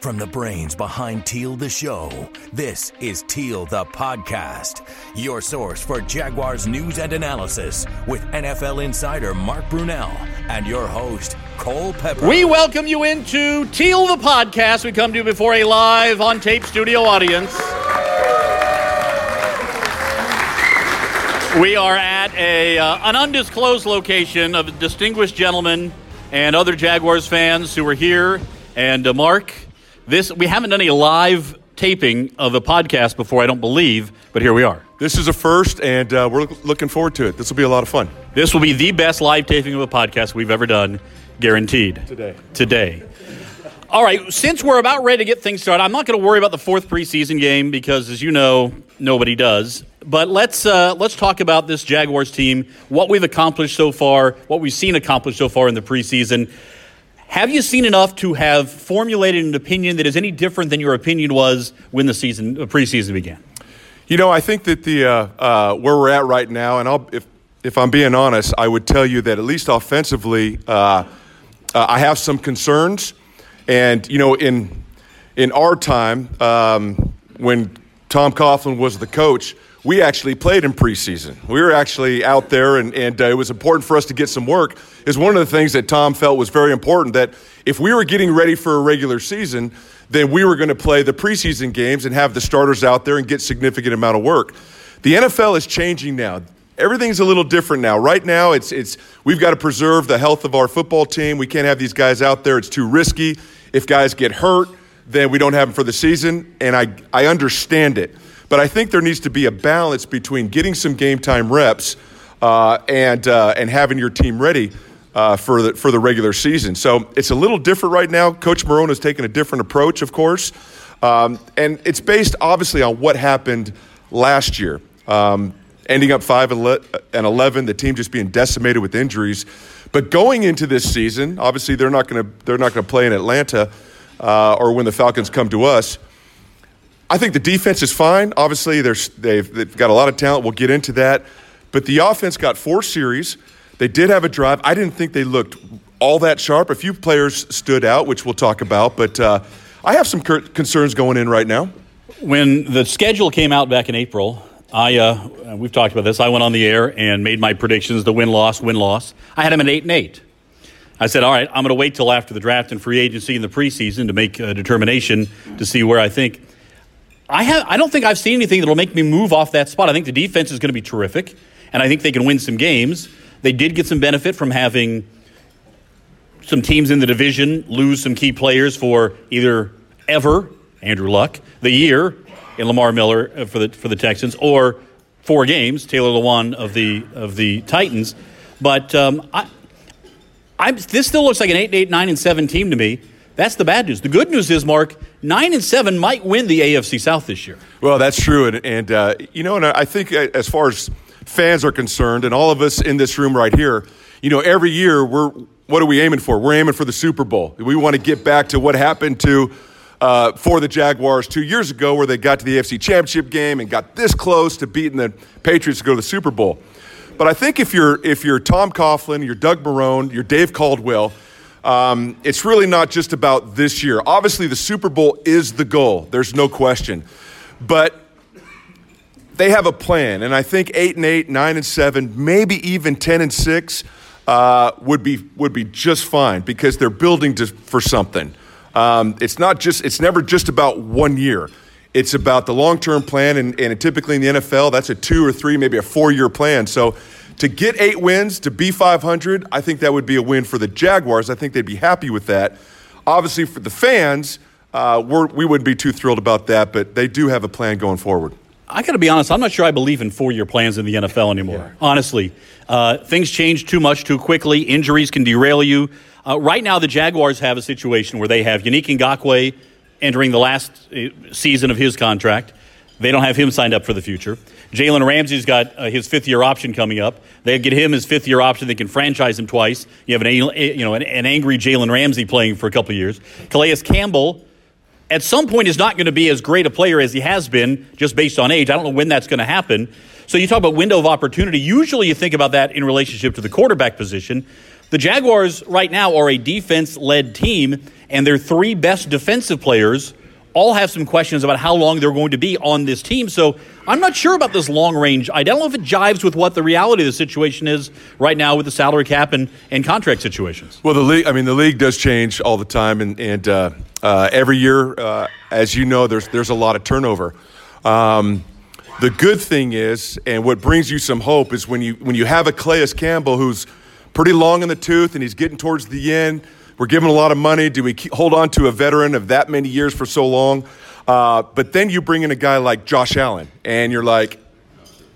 From the brains behind Teal the Show, this is Teal the Podcast, your source for Jaguars news and analysis with NFL insider Mark Brunell and your host, Cole Pepper. We welcome you into Teal the Podcast. We come to you before a live on tape studio audience. We are at a, uh, an undisclosed location of distinguished gentlemen and other Jaguars fans who are here. And uh, Mark, this we haven't done a live taping of a podcast before, I don't believe, but here we are. This is a first, and uh, we're looking forward to it. This will be a lot of fun. This will be the best live taping of a podcast we've ever done, guaranteed. Today. Today. All right, since we're about ready to get things started, I'm not going to worry about the fourth preseason game because, as you know, nobody does. But let's uh, let's talk about this Jaguars team, what we've accomplished so far, what we've seen accomplished so far in the preseason. Have you seen enough to have formulated an opinion that is any different than your opinion was when the season the preseason began? You know, I think that the uh, uh, where we're at right now, and I'll, if if I'm being honest, I would tell you that at least offensively, uh, uh I have some concerns. And you know, in in our time, um, when Tom Coughlin was the coach, we actually played in preseason. We were actually out there, and, and uh, it was important for us to get some work. Is one of the things that Tom felt was very important that if we were getting ready for a regular season, then we were going to play the preseason games and have the starters out there and get significant amount of work. The NFL is changing now. Everything's a little different now. Right now, it's, it's we've got to preserve the health of our football team. We can't have these guys out there. It's too risky. If guys get hurt, then we don't have them for the season, and I, I understand it. But I think there needs to be a balance between getting some game time reps uh, and, uh, and having your team ready uh, for, the, for the regular season. So it's a little different right now. Coach Marrone has taken a different approach, of course. Um, and it's based obviously on what happened last year. Um, ending up 5 and 11, the team just being decimated with injuries. But going into this season, obviously they're not going to they're not going to play in Atlanta uh, or when the Falcons come to us. I think the defense is fine. Obviously, they've, they've got a lot of talent. We'll get into that. But the offense got four series. They did have a drive. I didn't think they looked all that sharp. A few players stood out, which we'll talk about. But uh, I have some concerns going in right now. When the schedule came out back in April, I uh, we've talked about this. I went on the air and made my predictions: the win loss, win loss. I had them at eight and eight. I said, all right, I'm going to wait till after the draft and free agency in the preseason to make a determination to see where I think. I have. I don't think I've seen anything that will make me move off that spot. I think the defense is going to be terrific, and I think they can win some games. They did get some benefit from having some teams in the division lose some key players for either ever Andrew Luck, the year in Lamar Miller uh, for the for the Texans, or four games, Taylor Lewan of the of the Titans. But um, I, I'm, this still looks like an 8 8, 9 and 7 team to me. That's the bad news. The good news is, Mark, 9 and 7 might win the AFC South this year. Well, that's true. And, and uh, you know, and I think uh, as far as fans are concerned, and all of us in this room right here, you know, every year we're, what are we aiming for? We're aiming for the Super Bowl. We want to get back to what happened to uh, for the Jaguars two years ago, where they got to the AFC Championship game and got this close to beating the Patriots to go to the Super Bowl. But I think if you're if you're Tom Coughlin, you're Doug Marrone, you're Dave Caldwell, um, it's really not just about this year. Obviously, the Super Bowl is the goal. There's no question, but they have a plan, and I think eight and eight, nine and seven, maybe even ten and six. Uh, would be would be just fine because they're building to, for something. Um, it's not just it's never just about one year. It's about the long term plan, and, and typically in the NFL, that's a two or three, maybe a four year plan. So to get eight wins, to be 500, I think that would be a win for the Jaguars. I think they'd be happy with that. Obviously, for the fans, uh, we're, we would not be too thrilled about that, but they do have a plan going forward. I got to be honest, I'm not sure I believe in four year plans in the NFL anymore. Yeah. Honestly, uh, things change too much too quickly. Injuries can derail you. Uh, right now, the Jaguars have a situation where they have Yannick Ngakoue entering the last uh, season of his contract. They don't have him signed up for the future. Jalen Ramsey's got uh, his fifth year option coming up. They get him his fifth year option. They can franchise him twice. You have an you know an, an angry Jalen Ramsey playing for a couple years. Calais Campbell at some point is not going to be as great a player as he has been just based on age. I don't know when that's going to happen. So you talk about window of opportunity. Usually you think about that in relationship to the quarterback position. The Jaguars right now are a defense led team, and their three best defensive players all have some questions about how long they're going to be on this team. So I'm not sure about this long range. I don't know if it jives with what the reality of the situation is right now with the salary cap and, and contract situations. Well, the league, I mean, the league does change all the time, and, and uh, uh, every year, uh, as you know, there's, there's a lot of turnover. Um, the good thing is, and what brings you some hope, is when you, when you have a Calais Campbell who's pretty long in the tooth and he's getting towards the end – we're giving a lot of money. Do we hold on to a veteran of that many years for so long? Uh, but then you bring in a guy like Josh Allen, and you're like,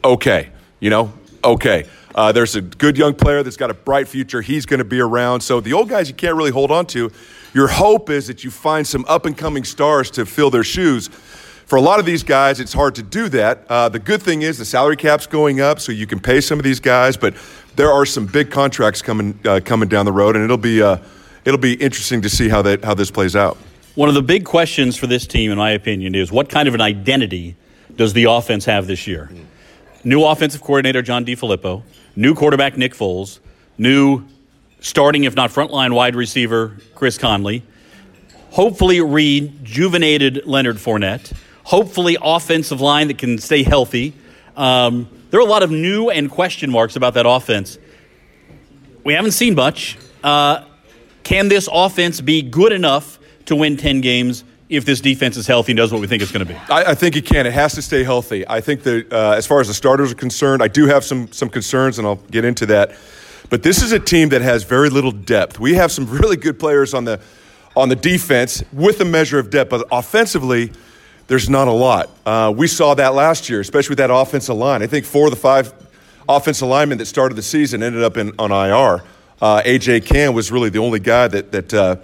okay, you know, okay. Uh, there's a good young player that's got a bright future. He's going to be around. So the old guys you can't really hold on to. Your hope is that you find some up and coming stars to fill their shoes. For a lot of these guys, it's hard to do that. Uh, the good thing is the salary cap's going up, so you can pay some of these guys. But there are some big contracts coming uh, coming down the road, and it'll be uh, it'll be interesting to see how that how this plays out. One of the big questions for this team, in my opinion, is what kind of an identity does the offense have this year? New offensive coordinator John DeFilippo, new quarterback Nick Foles, new starting, if not frontline wide receiver Chris Conley, hopefully rejuvenated Leonard Fournette, hopefully offensive line that can stay healthy. Um, there are a lot of new and question marks about that offense. We haven't seen much. Uh, can this offense be good enough to win 10 games if this defense is healthy and does what we think it's going to be? I, I, think it can. It has to stay healthy. I think that uh, as far as the starters are concerned, I do have some, some concerns, and I'll get into that. But this is a team that has very little depth. We have some really good players on the, on the defense with a measure of depth, but offensively, there's not a lot. Uh, we saw that last year, especially with that offensive line. I think four of the five offensive linemen that started the season ended up in, on IR. Uh, AJ Cann was really the only guy that, that uh,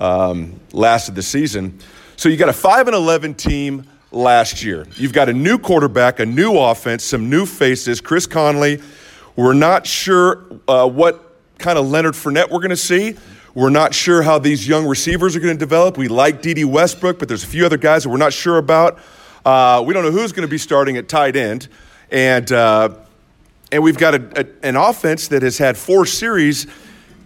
um, lasted the season. So you got a 5 and 11 team last year. You've got a new quarterback, a new offense, some new faces. Chris Conley. We're not sure uh, what kind of Leonard Fournette we're going to see. We're not sure how these young receivers are going to develop. We like Dede Westbrook, but there's a few other guys that we're not sure about. Uh, we don't know who's going to be starting at tight end. And uh, and we've got a, a, an offense that has had four series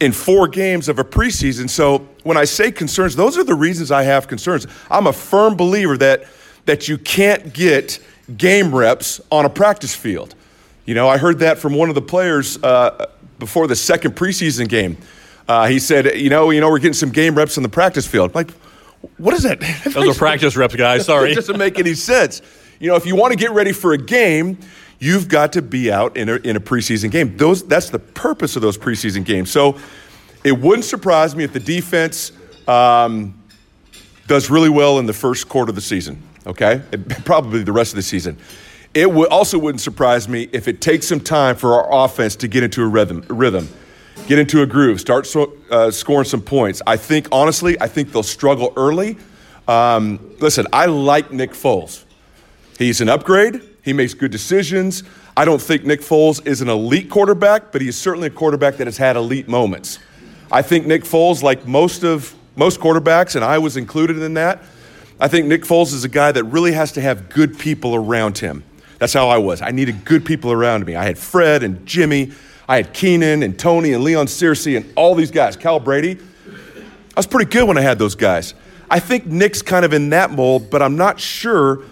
in four games of a preseason. So when I say concerns, those are the reasons I have concerns. I'm a firm believer that, that you can't get game reps on a practice field. You know, I heard that from one of the players uh, before the second preseason game. Uh, he said, you know, you know, we're getting some game reps on the practice field. I'm like, what is that? Those are practice reps, guys. Sorry. it doesn't make any sense. You know, if you want to get ready for a game, You've got to be out in a, in a preseason game. Those, that's the purpose of those preseason games. So it wouldn't surprise me if the defense um, does really well in the first quarter of the season, okay? probably the rest of the season. It would, also wouldn't surprise me if it takes some time for our offense to get into a rhythm, rhythm get into a groove, start so, uh, scoring some points. I think, honestly, I think they'll struggle early. Um, listen, I like Nick Foles. He's an upgrade. He makes good decisions. I don't think Nick Foles is an elite quarterback, but he is certainly a quarterback that has had elite moments. I think Nick Foles, like most of most quarterbacks, and I was included in that, I think Nick Foles is a guy that really has to have good people around him. That's how I was. I needed good people around me. I had Fred and Jimmy, I had Keenan and Tony and Leon Searcy and all these guys, Kyle Brady. I was pretty good when I had those guys. I think Nick's kind of in that mold, but I'm not sure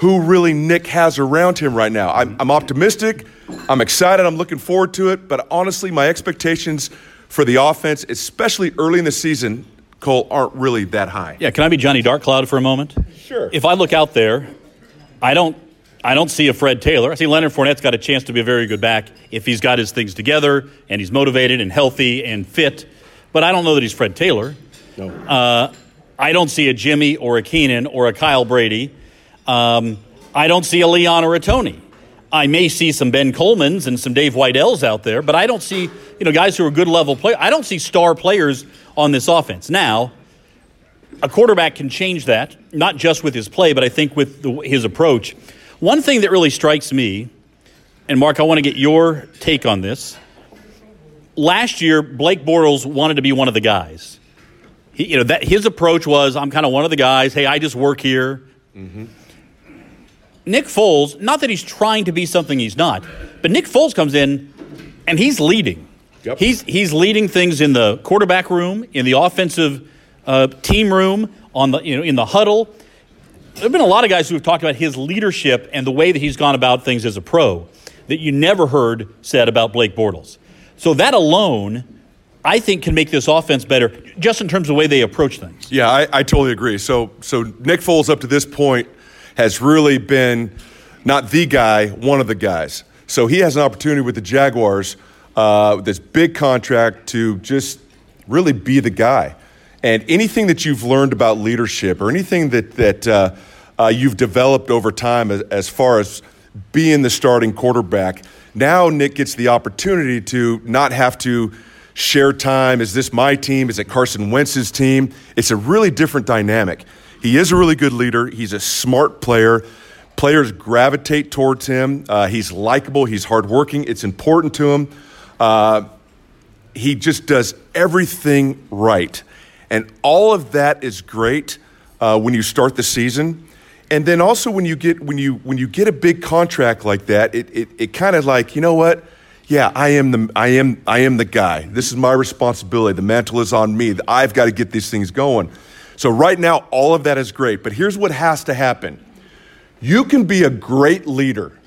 who really Nick has around him right now. I'm, I'm, optimistic. I'm excited. I'm looking forward to it. But honestly, my expectations for the offense, especially early in the season, Cole, aren't really that high. Yeah, can I be Johnny Dark Cloud for a moment? Sure. If I look out there, I don't. I don't see a Fred Taylor. I see Leonard Fournette's got a chance to be a very good back if he's got his things together and he's motivated and healthy and fit. But I don't know that he's Fred Taylor. No. Uh, I don't see a Jimmy or a Keenan or a Kyle Brady um, I don't see a Leon or a Tony. I may see some Ben Colemans and some Dave Widells out there, but I don't see you know guys who are good level players. I don't see star players on this offense. Now, a quarterback can change that, not just with his play, but I think with the, his approach. One thing that really strikes me, and Mark, I want to get your take on this. Last year, Blake Bortles wanted to be one of the guys. He, you know that his approach was, "I'm kind of one of the guys. Hey, I just work here." Mm-hmm. Nick Foles, not that he's trying to be something he's not, but Nick Foles comes in and he's leading. Yep. He's he's leading things in the quarterback room, in the offensive uh, team room, on the you know in the huddle. There have been a lot of guys who have talked about his leadership and the way that he's gone about things as a pro that you never heard said about Blake Bortles. So that alone, I think, can make this offense better, just in terms of the way they approach things. Yeah, I, I totally agree. So, so Nick Foles up to this point has really been not the guy, one of the guys. So he has an opportunity with the Jaguars, uh, this big contract to just really be the guy. And anything that you've learned about leadership or anything that, that uh, uh, you've developed over time as, as far as being the starting quarterback, now Nick gets the opportunity to not have to share time. Is this my team? Is it Carson Wentz's team? It's a really different dynamic. He is a really good leader. He's a smart player. Players gravitate towards him. Uh, he's likable. He's hardworking. It's important to him. Uh, he just does everything right. And all of that is great uh, when you start the season. And then also when you get when you when you get a big contract like that, it it, it kind of like, you know what? Yeah, I am the I am I am the guy. This is my responsibility. The mantle is on me. I've got to get these things going. So right now all of that is great, but here's what has to happen. You can be a great leader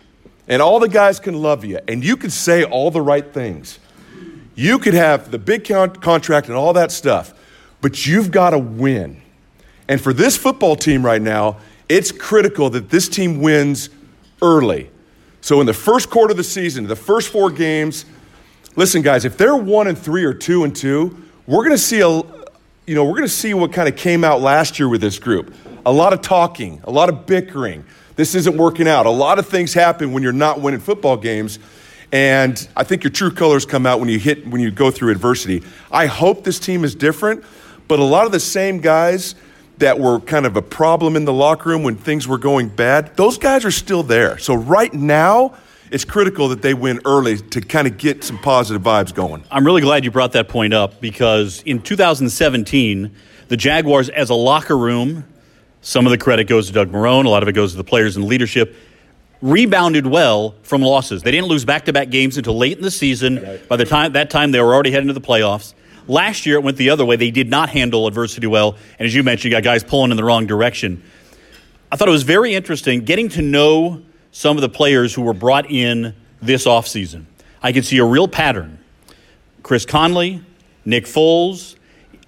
and all the guys can love you and you can say all the right things. You could have the big con- contract and all that stuff, but you've got to win. And for this football team right now, it's critical that this team wins early. So in the first quarter of the season, the first four games, listen, guys, if they're one and three or two and two, we're going to see a, you know, we're going to see what kind of came out last year with this group. A lot of talking, a lot of bickering. This isn't working out. A lot of things happen when you're not winning football games. And I think your true colors come out when you hit when you go through adversity. I hope this team is different, but a lot of the same guys that were kind of a problem in the locker room when things were going bad, those guys are still there. So right now, it's critical that they win early to kind of get some positive vibes going. I'm really glad you brought that point up because in 2017, the Jaguars, as a locker room, some of the credit goes to Doug Marrone, a lot of it goes to the players and leadership, rebounded well from losses. They didn't lose back to back games until late in the season. Right. By the time that time, they were already heading to the playoffs. Last year, it went the other way. They did not handle adversity well. And as you mentioned, you got guys pulling in the wrong direction. I thought it was very interesting getting to know some of the players who were brought in this offseason. I can see a real pattern. Chris Conley, Nick Foles,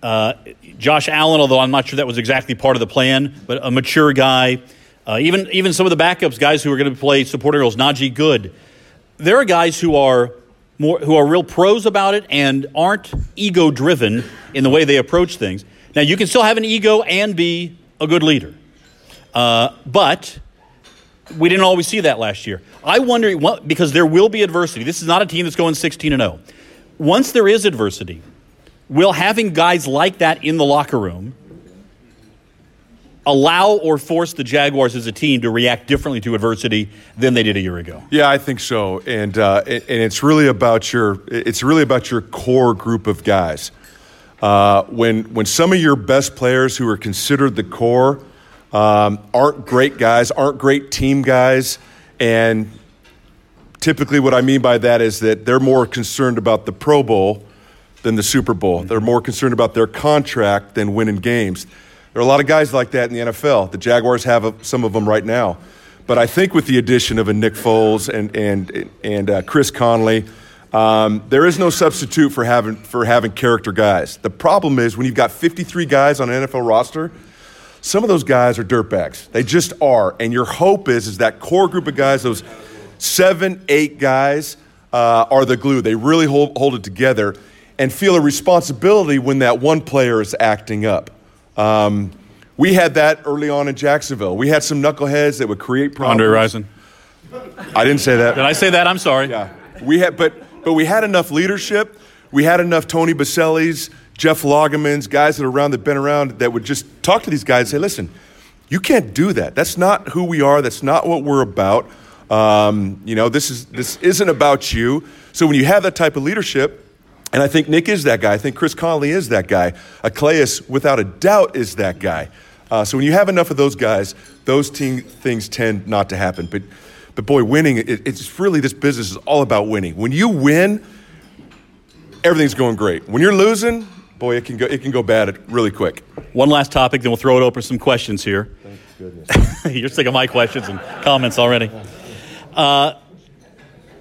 uh, Josh Allen, although I'm not sure that was exactly part of the plan, but a mature guy. Uh, even, even some of the backups, guys who are going to play supporting roles, Najee Goode. There are guys who are more, who are real pros about it and aren't ego driven in the way they approach things. Now, you can still have an ego and be a good leader, uh, but we didn't always see that last year. I wonder, because there will be adversity. This is not a team that's going 16 and 0. Once there is adversity, will having guys like that in the locker room allow or force the Jaguars as a team to react differently to adversity than they did a year ago? Yeah, I think so, and uh, and it's really about your it's really about your core group of guys. Uh, when when some of your best players who are considered the core um, aren't great guys, aren't great team guys, and typically what I mean by that is that they're more concerned about the Pro Bowl than the Super Bowl. They're more concerned about their contract than winning games. There are a lot of guys like that in the NFL. The Jaguars have a, some of them right now. But I think with the addition of a Nick Foles and, and, and uh, Chris Conley, um, there is no substitute for having, for having character guys. The problem is when you've got 53 guys on an NFL roster, some of those guys are dirtbags. They just are. And your hope is, is that core group of guys, those seven, eight guys, uh, are the glue. They really hold, hold it together and feel a responsibility when that one player is acting up. Um, we had that early on in Jacksonville. We had some knuckleheads that would create problems. Andre Rison. I didn't say that. Did I say that? I'm sorry. Yeah. We had, but but we had enough leadership. We had enough Tony Bosellis, Jeff Lagemans, guys that are around that been around that would just talk to these guys and say, "Listen, you can't do that. That's not who we are. That's not what we're about. Um, you know, this is this isn't about you." So when you have that type of leadership, and I think Nick is that guy. I think Chris Conley is that guy. Calais, without a doubt, is that guy. Uh, so when you have enough of those guys, those te- things tend not to happen. But, but boy, winning, it, it's really this business is all about winning. When you win, everything's going great. When you're losing, boy, it can go it can go bad really quick. One last topic, then we'll throw it open for some questions here. Thank goodness. You're sick of my questions and comments already. Uh,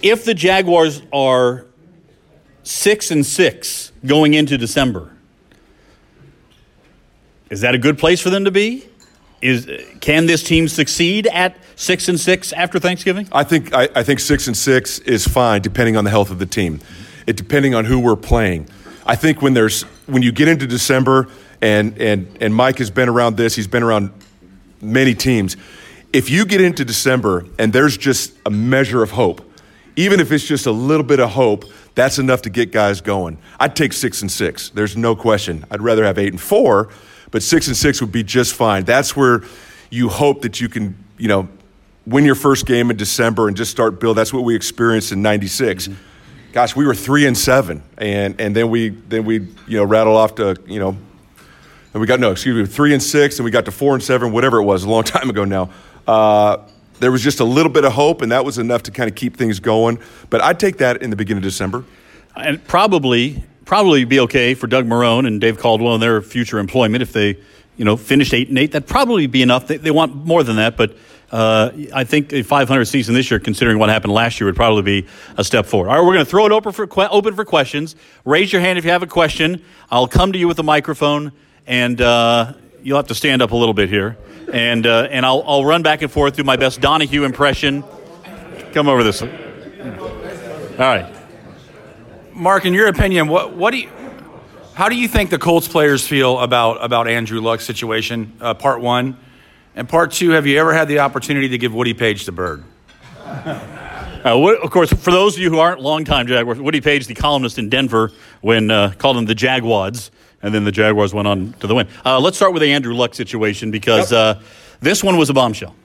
if the Jaguars are six and six going into December, is that a good place for them to be? Is can this team succeed at six and six after Thanksgiving? I think I, I think six and six is fine, depending on the health of the team, it depending on who we're playing. I think when there's when you get into December and and and Mike has been around this, he's been around many teams. If you get into December and there's just a measure of hope, even if it's just a little bit of hope, that's enough to get guys going. I'd take six and six. There's no question. I'd rather have eight and four, but six and six would be just fine. That's where you hope that you can, you know, win your first game in December and just start build. That's what we experienced in '96. Mm-hmm. Gosh, we were three and seven, and and then we then we you know rattle off to you know, and we got no excuse me three and six, and we got to four and seven, whatever it was, a long time ago now. Uh, there was just a little bit of hope, and that was enough to kind of keep things going. But I'd take that in the beginning of December. And probably, probably be okay for Doug Marrone and Dave Caldwell in their future employment if they, you know, finished eight and eight. That'd probably be enough. They, they want more than that, but uh, I think a 500 season this year, considering what happened last year, would probably be a step forward. All right, we're going to throw it open for open for questions. Raise your hand if you have a question. I'll come to you with a microphone, and uh, you'll have to stand up a little bit here and uh, and I'll I'll run back and forth through my best Donahue impression. Come over this. Way. All right, Mark. In your opinion, what what do you, how do you think the Colts players feel about about Andrew Luck's situation? Uh, part one, and part two. Have you ever had the opportunity to give Woody Paige the bird? Uh, what, of course, for those of you who aren't longtime Jaguars, Woody Paige, the columnist in Denver, when uh, called them the Jaguads, and then the Jaguars went on to the win. Uh, let's start with the Andrew Luck situation because yep. uh, this one was a bombshell.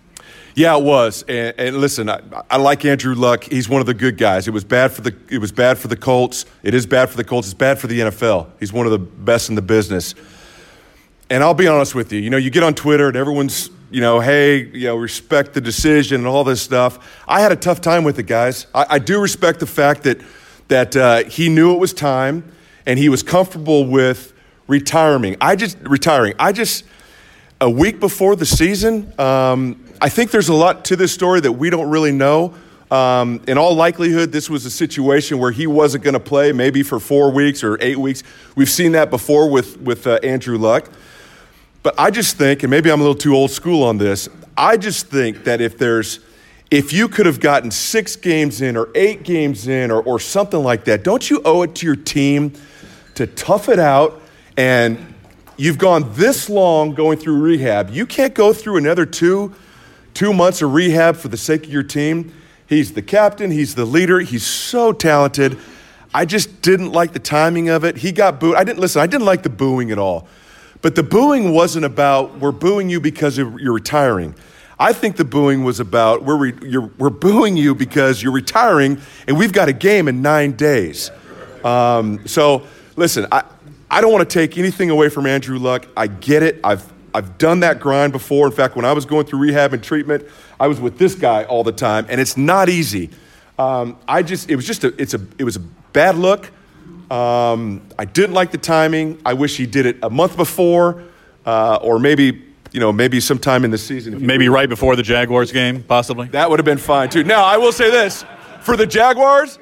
Yeah, it was. And, and listen, I, I, like Andrew Luck. He's one of the good guys. It was bad for the it was bad for the Colts. It is bad for the Colts. It's bad for the NFL. He's one of the best in the business. And I'll be honest with you. You know, you get on Twitter and everyone's you know, hey, you know, respect the decision and all this stuff. I had a tough time with it, guys. I, I do respect the fact that that uh, he knew it was time and he was comfortable with retiring. I just retiring. I just a week before the season. Um, I think there's a lot to this story that we don't really know. Um, in all likelihood, this was a situation where he wasn't going to play, maybe for four weeks or eight weeks. We've seen that before with with uh, Andrew Luck. But I just think, and maybe I'm a little too old school on this. I just think that if there's if you could have gotten six games in or eight games in or, or something like that, don't you owe it to your team to tough it out and you've gone this long going through rehab. You can't go through another two, two months of rehab for the sake of your team. He's the captain, he's the leader, he's so talented. I just didn't like the timing of it. He got booed. I didn't listen, I didn't like the booing at all. But the booing wasn't about we're booing you because you're retiring. I think the booing was about we're, re, we're booing you because you're retiring and we've got a game in nine days. Um, so, listen, I, I don't want to take anything away from Andrew Luck. I get it. I've I've done that grind before. In fact, when I was going through rehab and treatment, I was with this guy all the time, and it's not easy. Um, I just it was just a it's a it was a bad look. Um, I didn't like the timing. I wish he did it a month before, uh, or maybe you know maybe sometime in the season. Maybe right before the Jaguars game, possibly. That would have been fine too. Now I will say this: for the Jaguars,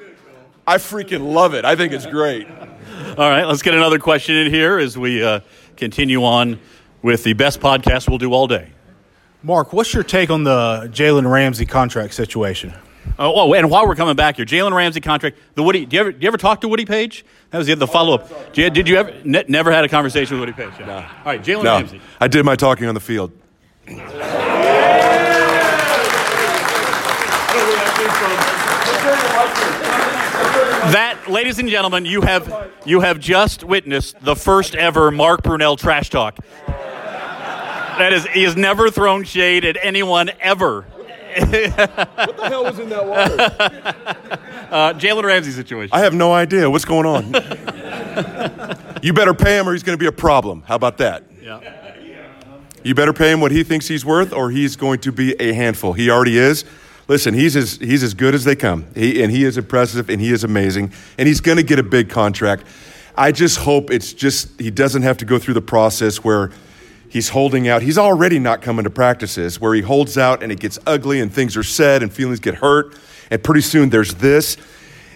I freaking love it. I think it's great. All right, let's get another question in here as we uh, continue on with the best podcast we'll do all day. Mark, what's your take on the Jalen Ramsey contract situation? Oh, oh, and while we're coming back here, Jalen Ramsey contract. The Woody. Do you ever do you ever talk to Woody Paige? That was the, the follow up. Did, did, you ever ne- never had a conversation with Woody Paige? Yeah. No. All right, Jalen no. Ramsey. I did my talking on the field. That, ladies and gentlemen, you have you have just witnessed the first ever Mark Brunell trash talk. That is, he has never thrown shade at anyone ever. What the hell was in that water? Uh, Jalen Ramsey situation. I have no idea what's going on. you better pay him, or he's going to be a problem. How about that? Yeah. You better pay him what he thinks he's worth, or he's going to be a handful. He already is. listen, he's as he's as good as they come, he, and he is impressive, and he is amazing, and he's going to get a big contract. I just hope it's just he doesn't have to go through the process where he's holding out. He's already not coming to practices where he holds out and it gets ugly and things are said and feelings get hurt, and pretty soon there's this.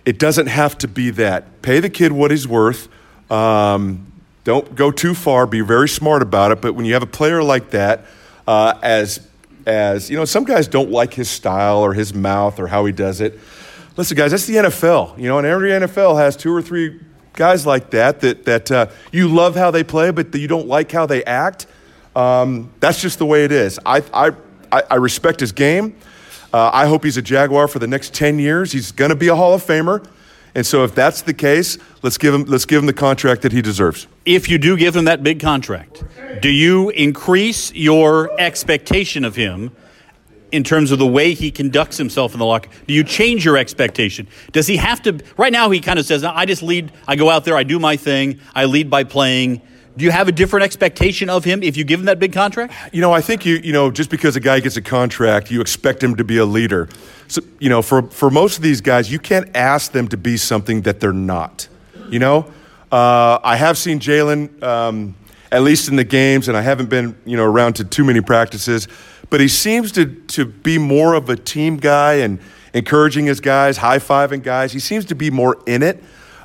It doesn't have to be that. Pay the kid what he's worth. Um, don't go too far. Be very smart about it. But when you have a player like that, uh, as as you know, some guys don't like his style or his mouth or how he does it. Listen, guys, that's the NFL. You know, and every NFL has two or three guys like that that that uh, you love how they play, but you don't like how they act. Um, that's just the way it is. I I I respect his game. Uh, I hope he's a Jaguar for the next ten years. He's going to be a Hall of Famer. And so, if that's the case, let's give him let's give him the contract that he deserves. If you do give him that big contract, do you increase your expectation of him in terms of the way he conducts himself in the locker? Do you change your expectation? Does he have to? Right now, he kind of says, "I just lead. I go out there. I do my thing. I lead by playing." Do you have a different expectation of him if you give him that big contract? You know, I think you you know just because a guy gets a contract, you expect him to be a leader. So you know, for for most of these guys, you can't ask them to be something that they're not. You know, uh, I have seen Jalen um, at least in the games, and I haven't been you know around to too many practices, but he seems to to be more of a team guy and encouraging his guys, high fiving guys. He seems to be more in it.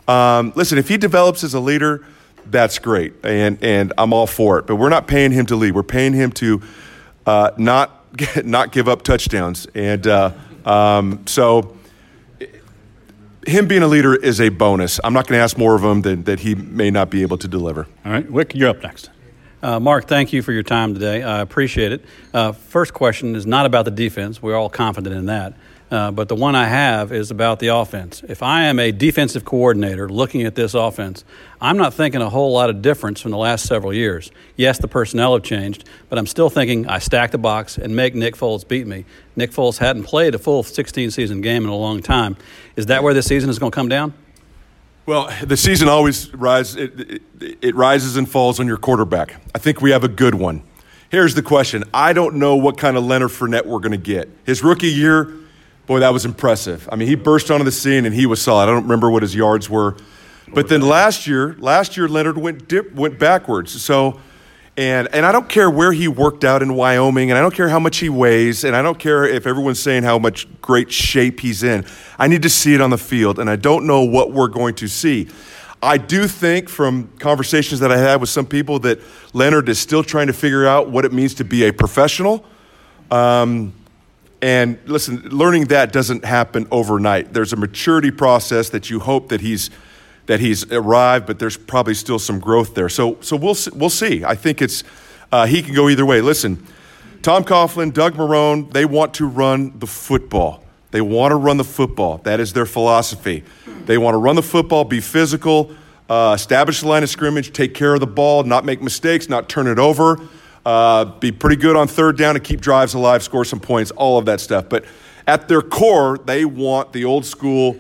Um, listen, if he develops as a leader that's great, and and I'm all for it. But we're not paying him to lead. We're paying him to uh, not not give up touchdowns, and uh, um, so him being a leader is a bonus. I'm not going to ask more of him than that he may not be able to deliver. All right, Wick, you're up next. Uh, Mark, thank you for your time today. I appreciate it. Uh, first question is not about the defense. We're all confident in that. Uh, but the one I have is about the offense. If I am a defensive coordinator looking at this offense, I'm not thinking a whole lot of difference from the last several years. Yes, the personnel have changed, but I'm still thinking I stack the box and make Nick Foles beat me. Nick Foles hadn't played a full 16 season game in a long time. Is that where this season is going to come down? Well, the season always rises, it, it, it rises and falls on your quarterback. I think we have a good one. Here's the question I don't know what kind of Leonard Fournette we're going to get. His rookie year, boy, that was impressive. I mean, he burst onto the scene and he was solid. I don't remember what his yards were. But then last year, last year Leonard went dip, went backwards. So, and and I don't care where he worked out in Wyoming, and I don't care how much he weighs, and I don't care if everyone's saying how much great shape he's in. I need to see it on the field, and I don't know what we're going to see. I do think from conversations that I had with some people that Leonard is still trying to figure out what it means to be a professional. Um, and listen, learning that doesn't happen overnight. There's a maturity process that you hope that he's that he's arrived, but there's probably still some growth there. So so we'll we'll see. I think it's uh, he can go either way. Listen, Tom Coughlin, Doug Marrone, they want to run the football. They want to run the football. That is their philosophy. They want to run the football, be physical, uh, establish the line of scrimmage, take care of the ball, not make mistakes, not turn it over uh, be pretty good on third down and keep drives alive, score some points, all of that stuff. But at their core, they want the old school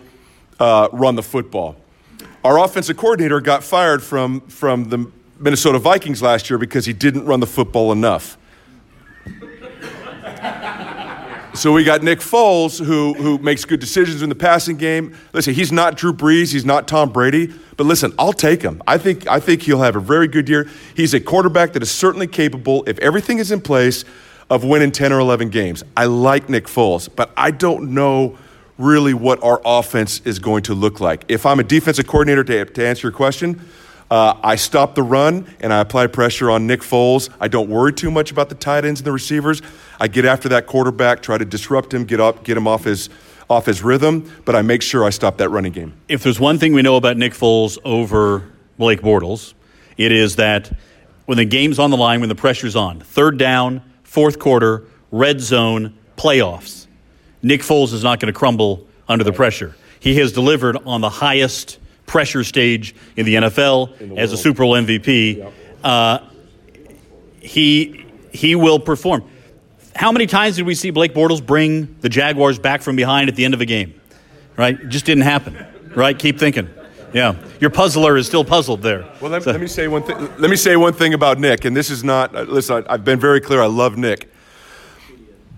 uh, run the football. Our offensive coordinator got fired from, from the Minnesota Vikings last year because he didn't run the football enough. So we got Nick Foles, who, who makes good decisions in the passing game. Listen, he's not Drew Brees, he's not Tom Brady, but listen, I'll take him. I think, I think he'll have a very good year. He's a quarterback that is certainly capable, if everything is in place, of winning 10 or 11 games. I like Nick Foles, but I don't know really what our offense is going to look like. If I'm a defensive coordinator, to, to answer your question, uh, I stop the run and I apply pressure on Nick Foles. I don't worry too much about the tight ends and the receivers. I get after that quarterback, try to disrupt him, get up, get him off his off his rhythm, but I make sure I stop that running game. If there's one thing we know about Nick Foles over Blake Bortles, it is that when the game's on the line, when the pressure's on, third down, fourth quarter, red zone, playoffs, Nick Foles is not going to crumble under the pressure. He has delivered on the highest pressure stage in the NFL in the as a Super Bowl MVP. Yep. Uh, he he will perform. How many times did we see Blake Bortles bring the Jaguars back from behind at the end of a game? Right, it just didn't happen. Right, keep thinking. Yeah, your puzzler is still puzzled there. Well, let, so. let me say one thing. Let me say one thing about Nick, and this is not. Uh, listen, I've been very clear. I love Nick.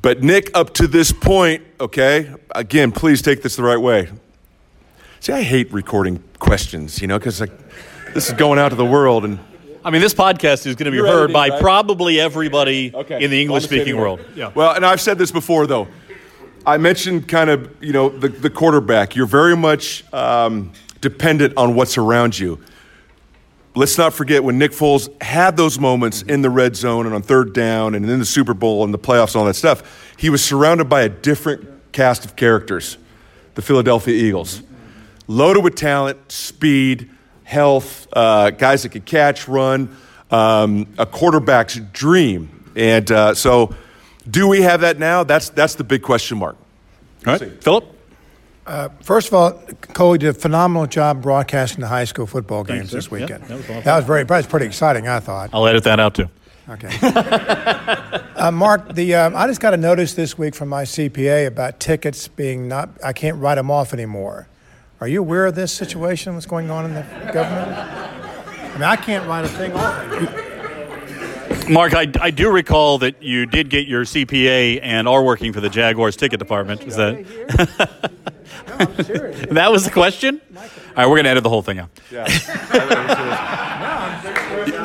But Nick, up to this point, okay, again, please take this the right way. See, I hate recording questions, you know, because like, this is going out to the world and I mean, this podcast is going to be You're heard editing, by right? probably everybody Okay. in the English speaking world. Yeah. Well, and I've said this before, though. I mentioned kind of, you know, the, the quarterback. You're very much um, dependent on what's around you. Let's not forget when Nick Foles had those moments in the red zone and on third down and in the Super Bowl and the playoffs and all that stuff, he was surrounded by a different cast of characters, the Philadelphia Eagles. Loaded with talent, speed, health, uh, guys that could catch, run, um, a quarterback's dream. And uh, so, do we have that now? That's, that's the big question mark. All right, Philip? First of all, Cole did a phenomenal job broadcasting the high school football games sir. this Yeah, weekend. that was awesome. That was very, that was pretty exciting, I thought. I'll edit that out too. Okay. uh, Mark, the um, I just got a notice this week from my CPA about tickets being not. I can't write them off anymore. Are you aware of this situation? What's going on in the government? I mean, I can't write a thing off. Mark, I, I do recall that you did get your CPA and are working for the Jaguars ticket department. Is that no, that was the question? All right, we're going to edit the whole thing out.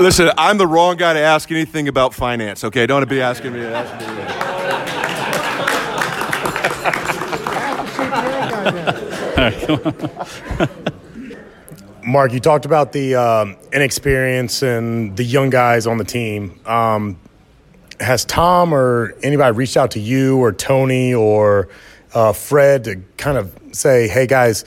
Listen, I'm the wrong guy to ask anything about finance, okay? Don't be asking me. To ask Mark, you talked about the um, inexperience and the young guys on the team. Um, has Tom or anybody reached out to you or Tony or uh, Fred to kind of say, hey, guys,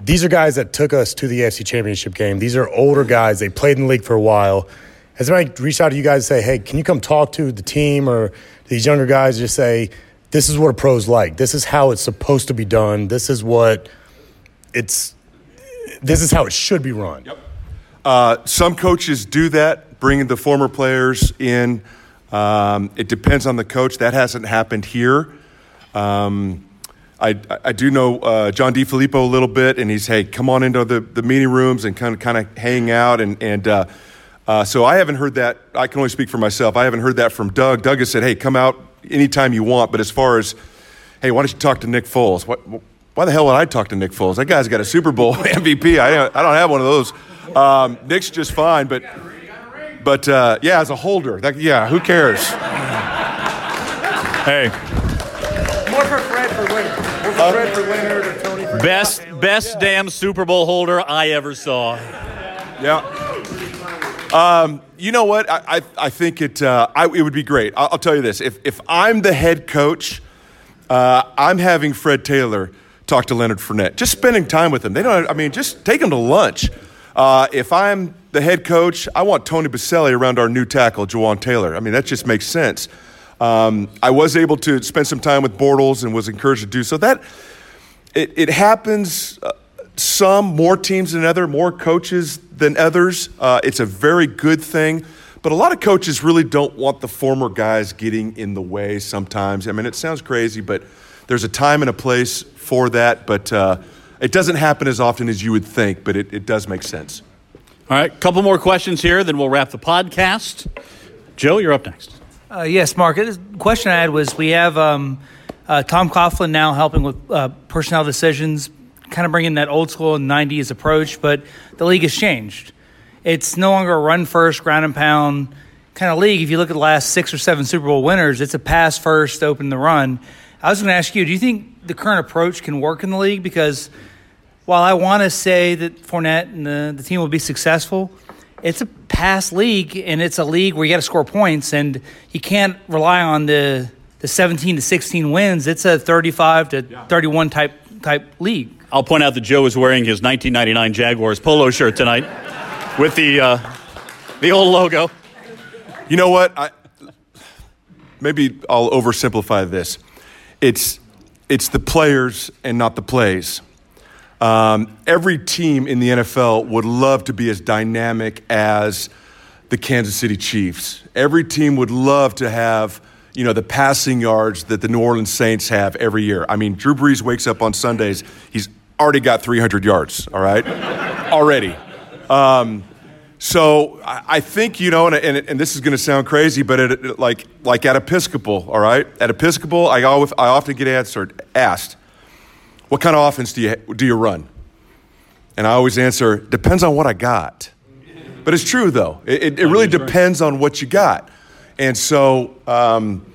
these are guys that took us to the AFC Championship game. These are older guys. They played in the league for a while. Has anybody reached out to you guys and say, hey, can you come talk to the team or these younger guys? Just say, this is what a pro's like. This is how it's supposed to be done. This is what it's. This is how it should be run. Uh, some coaches do that, bringing the former players in. Um, it depends on the coach. That hasn't happened here. Um, I, I do know uh, John DeFilippo a little bit, and he's hey, come on into the, the meeting rooms and kind of kind of hang out, and and uh, uh, so I haven't heard that. I can only speak for myself. I haven't heard that from Doug. Doug has said, hey, come out anytime you want, but as far as hey, why don't you talk to Nick Foles? What, why the hell would I talk to Nick Foles? That guy's got a Super Bowl MVP. I don't, I don't have one of those. Um, Nick's just fine, but but uh, yeah, as a holder, that, yeah, who cares? Hey, More for Fred for winner. More for Fred for winner or Tony for best best damn Super Bowl holder I ever saw. Yeah. Um, you know what? I, I, I think it, uh, I, it would be great. I'll, I'll tell you this. If, if I'm the head coach, uh, I'm having Fred Taylor talk to Leonard Fournette. Just spending time with him. They don't, I mean, just take him to lunch. Uh, if I'm the head coach, I want Tony Boselli around our new tackle, Jawaan Taylor. I mean, that just makes sense. Um, I was able to spend some time with Bortles and was encouraged to do so. That it, it happens uh, some more teams than other, more coaches than others. Uh, it's a very good thing. But a lot of coaches really don't want the former guys getting in the way sometimes. I mean, it sounds crazy, but there's a time and a place for that. But uh, it doesn't happen as often as you would think, but it, it does make sense. All right, couple more questions here, then we'll wrap the podcast. Joe, you're up next. Uh, yes, Mark. The question I had was we have um, uh, Tom Coughlin now helping with uh, personnel decisions, kind of bringing that old school 90s approach, but the league has changed. It's no longer a run first, ground and pound kind of league. If you look at the last six or seven Super Bowl winners, it's a pass first, open the run. I was going to ask you, do you think the current approach can work in the league? Because while I want to say that Fournette and the, the team will be successful, it's a pass league and it's a league where you got to score points and you can't rely on the the 17 to 16 wins. It's a 35 to 31 type type league. I'll point out that Joe is wearing his 1999 Jaguars polo shirt tonight with the uh, the old logo. You know what? I, maybe I'll oversimplify this. It's, it's the players and not the plays. Um, every team in the NFL would love to be as dynamic as the Kansas City Chiefs. Every team would love to have, you know, the passing yards that the New Orleans Saints have every year. I mean, Drew Brees wakes up on Sundays, he's already got 300 yards, all right? already. Um, So I, think you know, and, and, and this is going to sound crazy, but it, like like at Episcopal, all right, at Episcopal, I always I often get answered asked, "What kind of offense do you do you run?" And I always answer, "Depends on what I got." But it's true though. It, it, it really depends on what you got, and so um,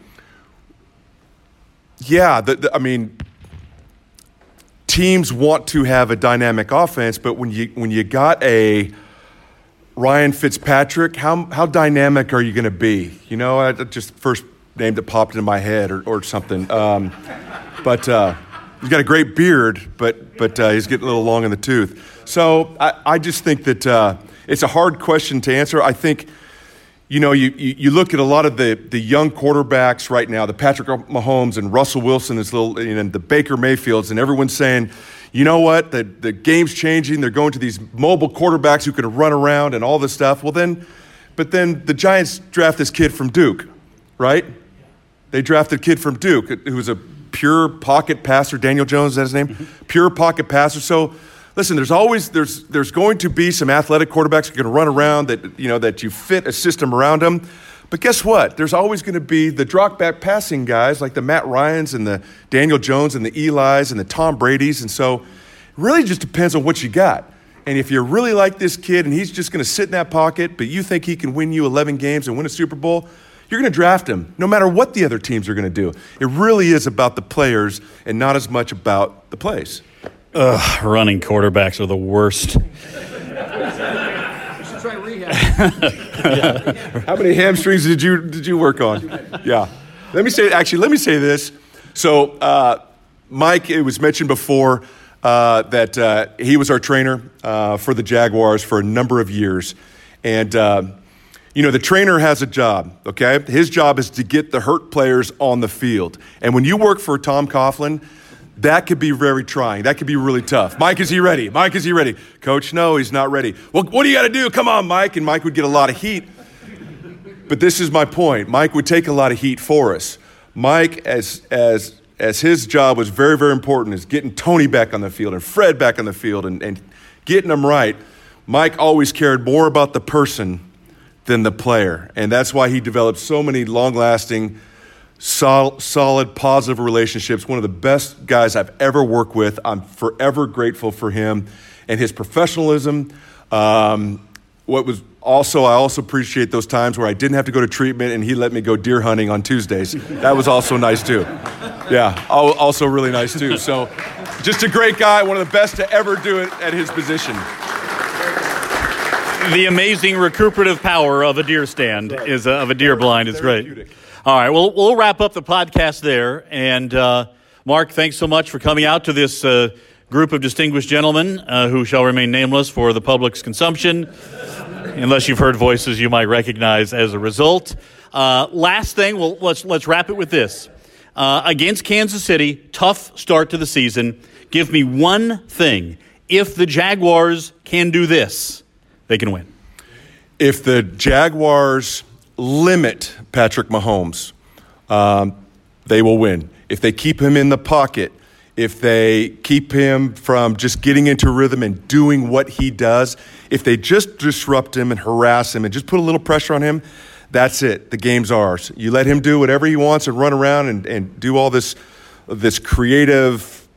yeah, the, the, I mean teams want to have a dynamic offense, but when you when you got a Ryan Fitzpatrick, how how dynamic are you going to be? You know, I just first name that popped into my head or, or something. Um, but uh, he's got a great beard, but but uh, he's getting a little long in the tooth. So I, I just think that uh, it's a hard question to answer. I think you know, you, you, look at a lot of the, the young quarterbacks right now, the Patrick Mahomes and Russell Wilson, this little, know, the Baker Mayfields, and everyone's saying, you know what, the, the game's changing. They're going to these mobile quarterbacks who can run around and all this stuff. Well, then, but then the Giants draft this kid from Duke, right? They drafted a kid from Duke who was a pure pocket passer. Daniel Jones, is that his name? Mm-hmm. Pure pocket passer. So, listen, there's always there's there's going to be some athletic quarterbacks who are going to run around that you know that you fit a system around them. But guess what? There's always going to be the drop back passing guys like the Matt Ryans and the Daniel Jones and the Eli's and the Tom Brady's. And so it really just depends on what you got. And if you really like this kid and he's just going to sit in that pocket, but you think he can win you 11 games and win a Super Bowl, you're going to draft him no matter what the other teams are going to do. It really is about the players and not as much about the plays. Ugh, running quarterbacks are the worst. How many hamstrings did you did you work on? Yeah. Let me say actually. Let me say this. So, uh, Mike, it was mentioned before uh, that uh, he was our trainer uh, for the Jaguars for a number of years, and uh, you know the trainer has a job. Okay, his job is to get the hurt players on the field, and when you work for Tom Coughlin that could be very trying. That could be really tough. Mike, is he ready? Mike, is he ready? Coach, no, he's not ready. Well, what do you got to do? Come on, Mike. And Mike would get a lot of heat. But this is my point. Mike would take a lot of heat for us. Mike, as, as, as his job was very, very important, is getting Tony back on the field and Fred back on the field and, and getting them right. Mike always cared more about the person than the player. And that's why he developed so many long lasting Sol- solid, positive relationships. One of the best guys I've ever worked with. I'm forever grateful for him and his professionalism. Um, what was also, I also appreciate those times where I didn't have to go to treatment and he let me go deer hunting on Tuesdays. That was also nice too. Yeah, also really nice too. So, just a great guy, one of the best to ever do it at his position. The amazing recuperative power of a deer stand right. is uh, of a deer blind is great. All right, well, we'll wrap up the podcast there. And uh, Mark, thanks so much for coming out to this uh, group of distinguished gentlemen uh, who shall remain nameless for the public's consumption, unless you've heard voices you might recognize as a result. Uh, last thing, well, let's let's wrap it with this. Uh, against Kansas City, tough start to the season. Give me one thing. If the Jaguars can do this, they can win. If the Jaguars limit Patrick Mahomes, um, they will win. If they keep him in the pocket, if they keep him from just getting into rhythm and doing what he does, if they just disrupt him and harass him and just put a little pressure on him, that's it. The game's ours. You let him do whatever he wants and run around and, and do all this, this creative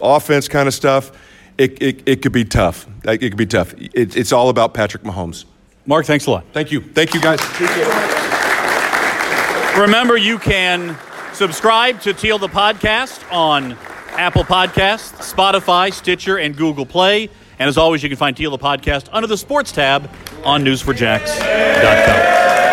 offense kind of stuff. It, it, it could be tough. It could be tough. It, it's all about Patrick Mahomes. Mark, thanks a lot. Thank you. Thank you, guys. Remember, you can subscribe to Teal the Podcast on Apple Podcasts, Spotify, Stitcher, and Google Play. And as always, you can find Teal the Podcast under the Sports tab on news4jax.com.